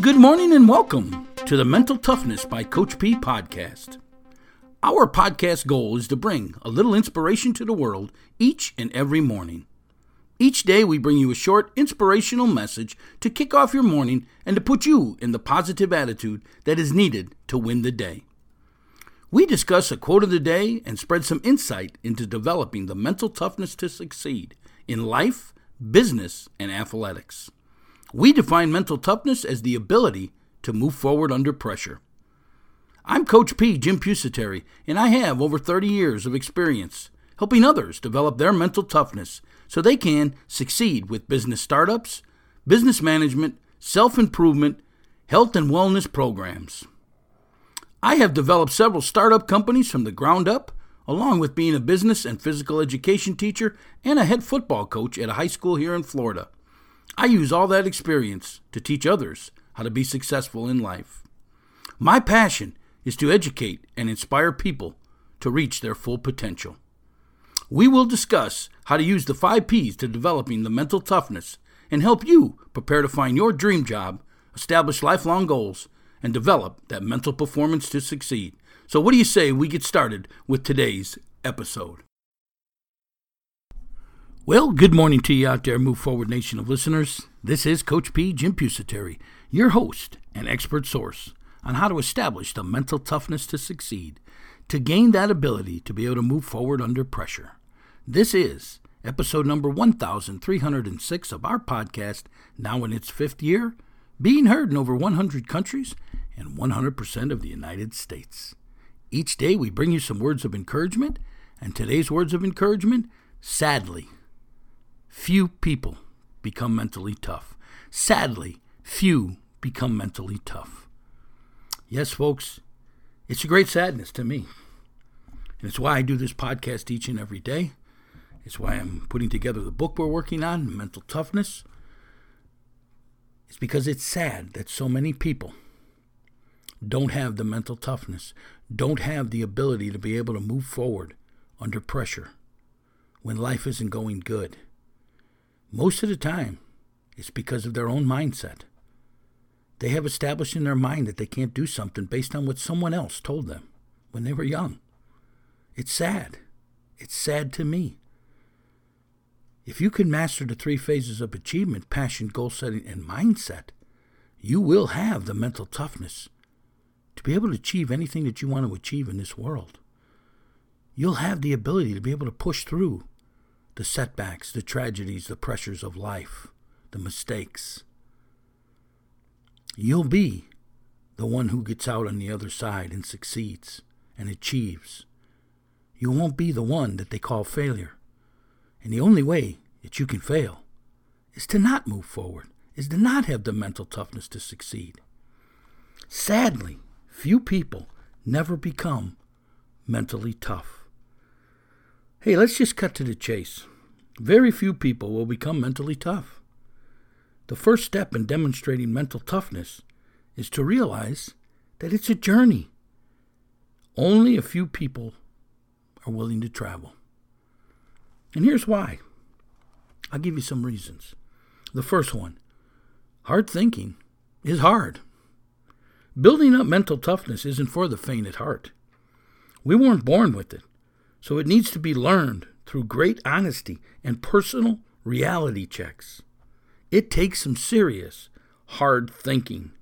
Good morning and welcome to the Mental Toughness by Coach P podcast. Our podcast goal is to bring a little inspiration to the world each and every morning. Each day, we bring you a short, inspirational message to kick off your morning and to put you in the positive attitude that is needed to win the day. We discuss a quote of the day and spread some insight into developing the mental toughness to succeed in life, business, and athletics. We define mental toughness as the ability to move forward under pressure. I'm Coach P, Jim Pusateri, and I have over 30 years of experience helping others develop their mental toughness so they can succeed with business startups, business management, self improvement, health and wellness programs. I have developed several startup companies from the ground up, along with being a business and physical education teacher and a head football coach at a high school here in Florida. I use all that experience to teach others how to be successful in life. My passion is to educate and inspire people to reach their full potential. We will discuss how to use the five P's to developing the mental toughness and help you prepare to find your dream job, establish lifelong goals, and develop that mental performance to succeed. So, what do you say we get started with today's episode? Well, good morning to you out there, Move Forward Nation of listeners. This is Coach P. Jim Pusateri, your host and expert source on how to establish the mental toughness to succeed, to gain that ability to be able to move forward under pressure. This is episode number 1306 of our podcast, now in its fifth year, being heard in over 100 countries and 100% of the United States. Each day we bring you some words of encouragement, and today's words of encouragement, sadly, few people become mentally tough. Sadly, few become mentally tough. Yes, folks, it's a great sadness to me. And it's why I do this podcast each and every day. It's why I'm putting together the book we're working on, Mental Toughness. It's because it's sad that so many people don't have the mental toughness, don't have the ability to be able to move forward under pressure when life isn't going good. Most of the time, it's because of their own mindset. They have established in their mind that they can't do something based on what someone else told them when they were young. It's sad. It's sad to me. If you can master the three phases of achievement passion, goal setting, and mindset you will have the mental toughness to be able to achieve anything that you want to achieve in this world. You'll have the ability to be able to push through the setbacks, the tragedies, the pressures of life, the mistakes. You'll be the one who gets out on the other side and succeeds and achieves. You won't be the one that they call failure. And the only way that you can fail is to not move forward, is to not have the mental toughness to succeed. Sadly, few people never become mentally tough. Hey, let's just cut to the chase. Very few people will become mentally tough. The first step in demonstrating mental toughness is to realize that it's a journey. Only a few people are willing to travel. And here's why. I'll give you some reasons. The first one hard thinking is hard. Building up mental toughness isn't for the faint at heart. We weren't born with it. So it needs to be learned through great honesty and personal reality checks. It takes some serious, hard thinking.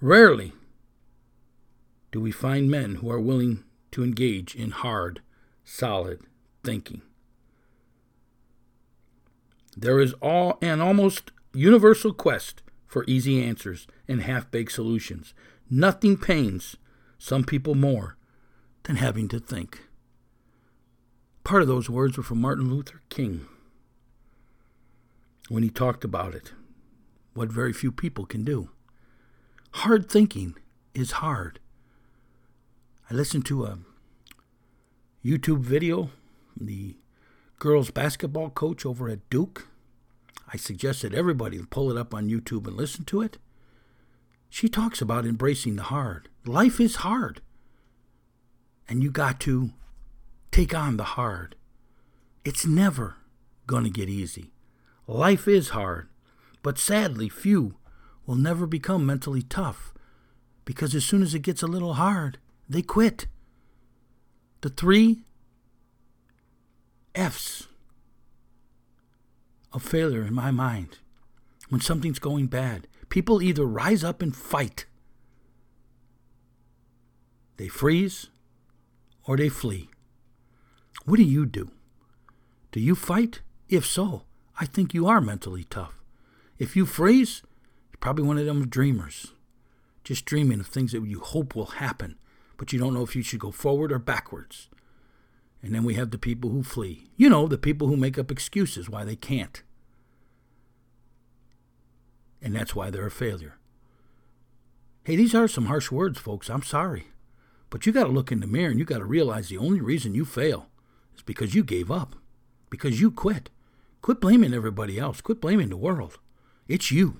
Rarely do we find men who are willing to engage in hard, solid thinking. There is all, an almost universal quest for easy answers and half baked solutions. Nothing pains some people more than having to think. Part of those words were from Martin Luther King when he talked about it, what very few people can do. Hard thinking is hard. I listened to a YouTube video the girls basketball coach over at Duke. I suggested everybody pull it up on YouTube and listen to it. She talks about embracing the hard. Life is hard. And you got to take on the hard. It's never going to get easy. Life is hard, but sadly, few will never become mentally tough because as soon as it gets a little hard, they quit. The three F's of failure in my mind when something's going bad. People either rise up and fight, they freeze, or they flee. What do you do? Do you fight? If so, I think you are mentally tough. If you freeze, you're probably one of them dreamers, just dreaming of things that you hope will happen, but you don't know if you should go forward or backwards. And then we have the people who flee. You know, the people who make up excuses why they can't. And that's why they're a failure. Hey, these are some harsh words, folks. I'm sorry. But you got to look in the mirror and you got to realize the only reason you fail is because you gave up, because you quit. Quit blaming everybody else. Quit blaming the world. It's you.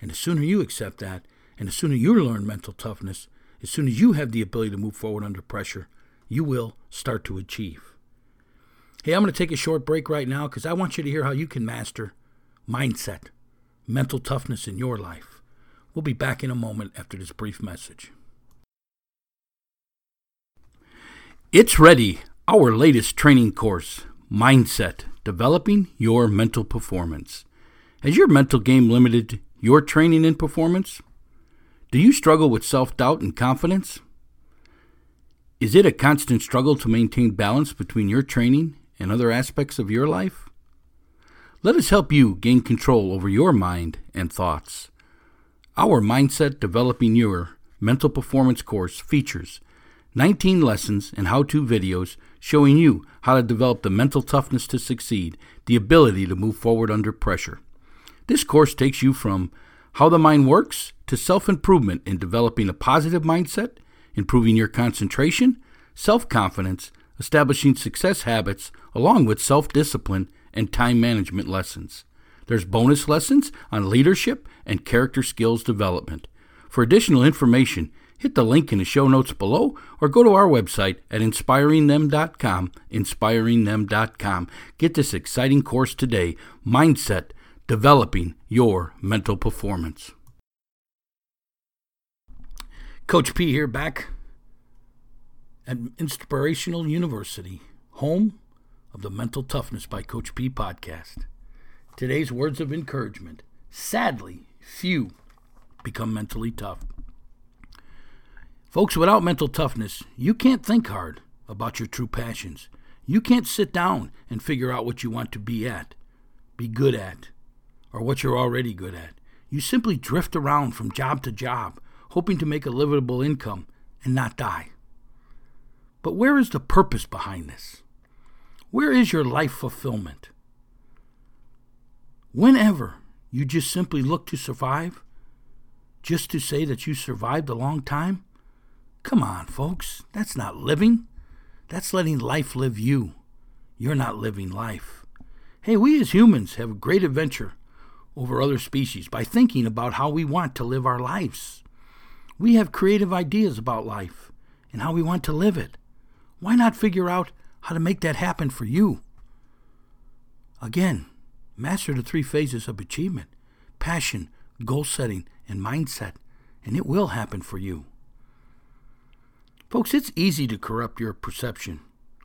And the sooner you accept that, and the sooner you learn mental toughness, as soon as you have the ability to move forward under pressure, you will start to achieve. Hey, I'm going to take a short break right now because I want you to hear how you can master mindset, mental toughness in your life. We'll be back in a moment after this brief message. It's ready, our latest training course, Mindset Developing Your Mental Performance. Has your mental game limited your training and performance? Do you struggle with self doubt and confidence? Is it a constant struggle to maintain balance between your training and other aspects of your life? Let us help you gain control over your mind and thoughts. Our Mindset Developing Your Mental Performance course features 19 lessons and how to videos showing you how to develop the mental toughness to succeed, the ability to move forward under pressure. This course takes you from how the mind works to self improvement in developing a positive mindset improving your concentration, self confidence, establishing success habits, along with self discipline and time management lessons. There's bonus lessons on leadership and character skills development. For additional information, hit the link in the show notes below or go to our website at inspiringthem.com, inspiringthem.com. Get this exciting course today, Mindset Developing Your Mental Performance. Coach P here, back at Inspirational University, home of the Mental Toughness by Coach P podcast. Today's words of encouragement. Sadly, few become mentally tough. Folks, without mental toughness, you can't think hard about your true passions. You can't sit down and figure out what you want to be at, be good at, or what you're already good at. You simply drift around from job to job hoping to make a livable income and not die. But where is the purpose behind this? Where is your life fulfillment? Whenever you just simply look to survive, just to say that you survived a long time, come on, folks, that's not living. That's letting life live you. You're not living life. Hey, we as humans have a great adventure over other species by thinking about how we want to live our lives. We have creative ideas about life and how we want to live it. Why not figure out how to make that happen for you? Again, master the three phases of achievement passion, goal setting, and mindset, and it will happen for you. Folks, it's easy to corrupt your perception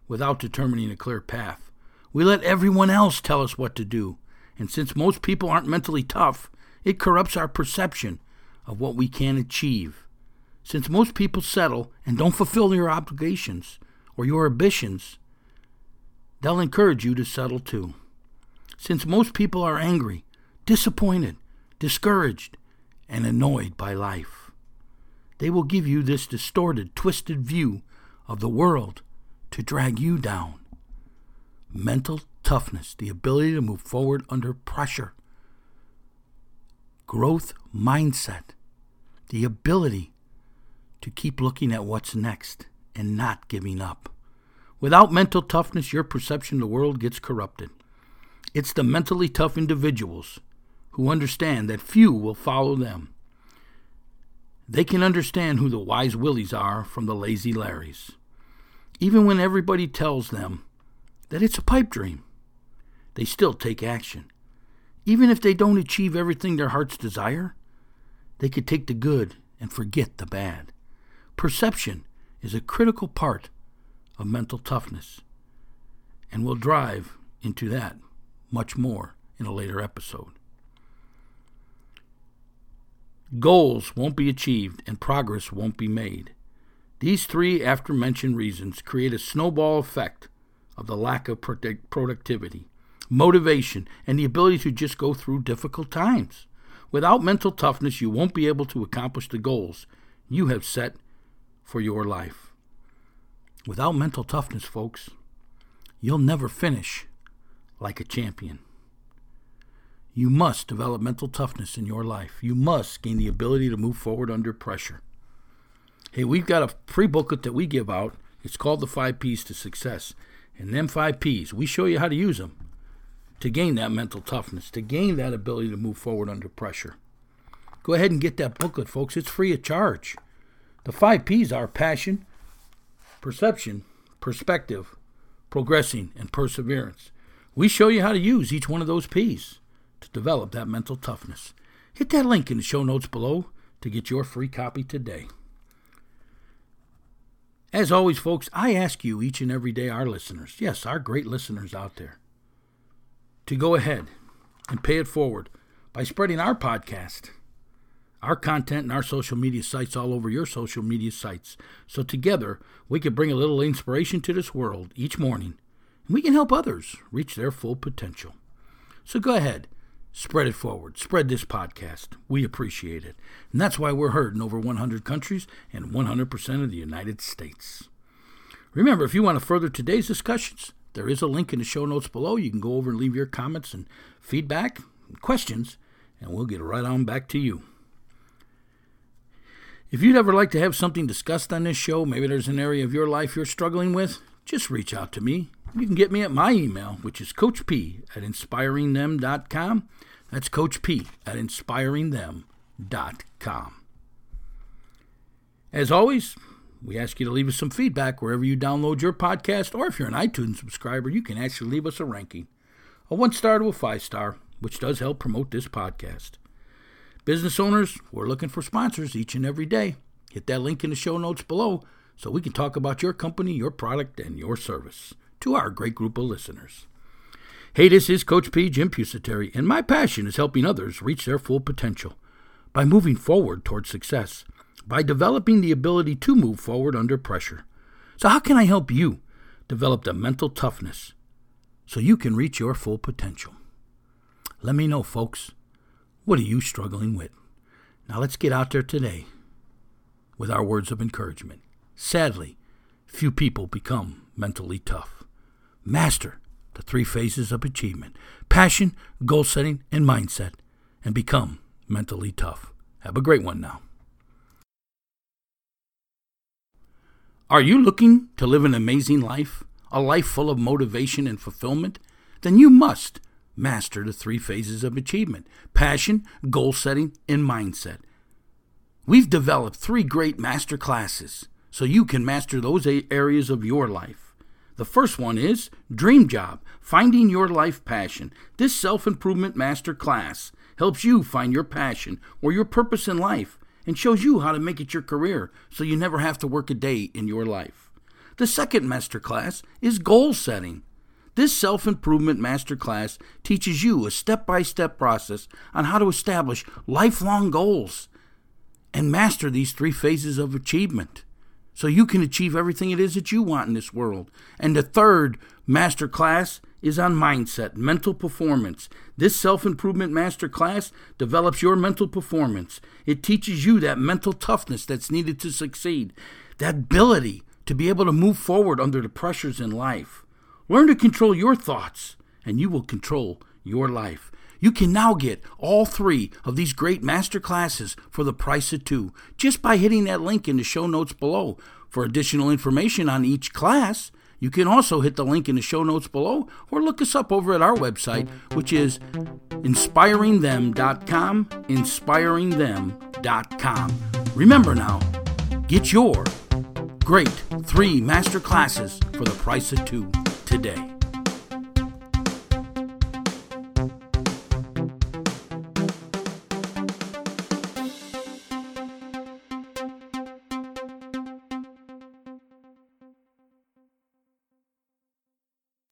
without determining a clear path. We let everyone else tell us what to do, and since most people aren't mentally tough, it corrupts our perception of what we can achieve. Since most people settle and don't fulfill your obligations or your ambitions, they'll encourage you to settle too. Since most people are angry, disappointed, discouraged, and annoyed by life, they will give you this distorted, twisted view of the world to drag you down. Mental toughness, the ability to move forward under pressure. Growth mindset, the ability to keep looking at what's next and not giving up. Without mental toughness, your perception of the world gets corrupted. It's the mentally tough individuals who understand that few will follow them. They can understand who the wise Willies are from the lazy Larrys. Even when everybody tells them that it's a pipe dream, they still take action. Even if they don't achieve everything their hearts desire, they could take the good and forget the bad. Perception is a critical part of mental toughness, and we'll drive into that much more in a later episode. Goals won't be achieved and progress won't be made. These three aforementioned reasons create a snowball effect of the lack of productivity, motivation, and the ability to just go through difficult times. Without mental toughness, you won't be able to accomplish the goals you have set for your life. Without mental toughness, folks, you'll never finish like a champion. You must develop mental toughness in your life. You must gain the ability to move forward under pressure. Hey, we've got a free booklet that we give out. It's called The Five P's to Success. And them five P's, we show you how to use them to gain that mental toughness, to gain that ability to move forward under pressure. Go ahead and get that booklet, folks. It's free of charge. The five P's are passion, perception, perspective, progressing, and perseverance. We show you how to use each one of those P's to develop that mental toughness. Hit that link in the show notes below to get your free copy today. As always, folks, I ask you each and every day, our listeners, yes, our great listeners out there, to go ahead and pay it forward by spreading our podcast, our content, and our social media sites all over your social media sites. So together, we can bring a little inspiration to this world each morning, and we can help others reach their full potential. So go ahead, spread it forward, spread this podcast. We appreciate it. And that's why we're heard in over 100 countries and 100% of the United States. Remember, if you want to further today's discussions, there is a link in the show notes below. You can go over and leave your comments and feedback and questions, and we'll get right on back to you. If you'd ever like to have something discussed on this show, maybe there's an area of your life you're struggling with, just reach out to me. You can get me at my email, which is coachp at inspiringthem.com. That's Coach P at inspiringthem.com. As always, we ask you to leave us some feedback wherever you download your podcast, or if you're an iTunes subscriber, you can actually leave us a ranking a one star to a five star, which does help promote this podcast. Business owners, we're looking for sponsors each and every day. Hit that link in the show notes below so we can talk about your company, your product, and your service to our great group of listeners. Hey, this is Coach P. Jim Pusateri, and my passion is helping others reach their full potential by moving forward towards success by developing the ability to move forward under pressure. So, how can I help you develop the mental toughness so you can reach your full potential? Let me know, folks. What are you struggling with? Now, let's get out there today with our words of encouragement. Sadly, few people become mentally tough. Master the three phases of achievement passion, goal setting, and mindset, and become mentally tough. Have a great one now. Are you looking to live an amazing life, a life full of motivation and fulfillment? Then you must master the three phases of achievement passion, goal setting, and mindset. We've developed three great master classes so you can master those areas of your life. The first one is Dream Job Finding Your Life Passion. This self improvement master class helps you find your passion or your purpose in life and shows you how to make it your career so you never have to work a day in your life. The second master class is goal setting. This self improvement masterclass teaches you a step by step process on how to establish lifelong goals and master these three phases of achievement so you can achieve everything it is that you want in this world. And the third masterclass is on mindset, mental performance. This self improvement master class develops your mental performance. It teaches you that mental toughness that's needed to succeed, that ability to be able to move forward under the pressures in life. Learn to control your thoughts, and you will control your life. You can now get all three of these great master classes for the price of two just by hitting that link in the show notes below. For additional information on each class, you can also hit the link in the show notes below or look us up over at our website, which is inspiringthem.com. Inspiringthem.com. Remember now, get your great three master classes for the price of two today.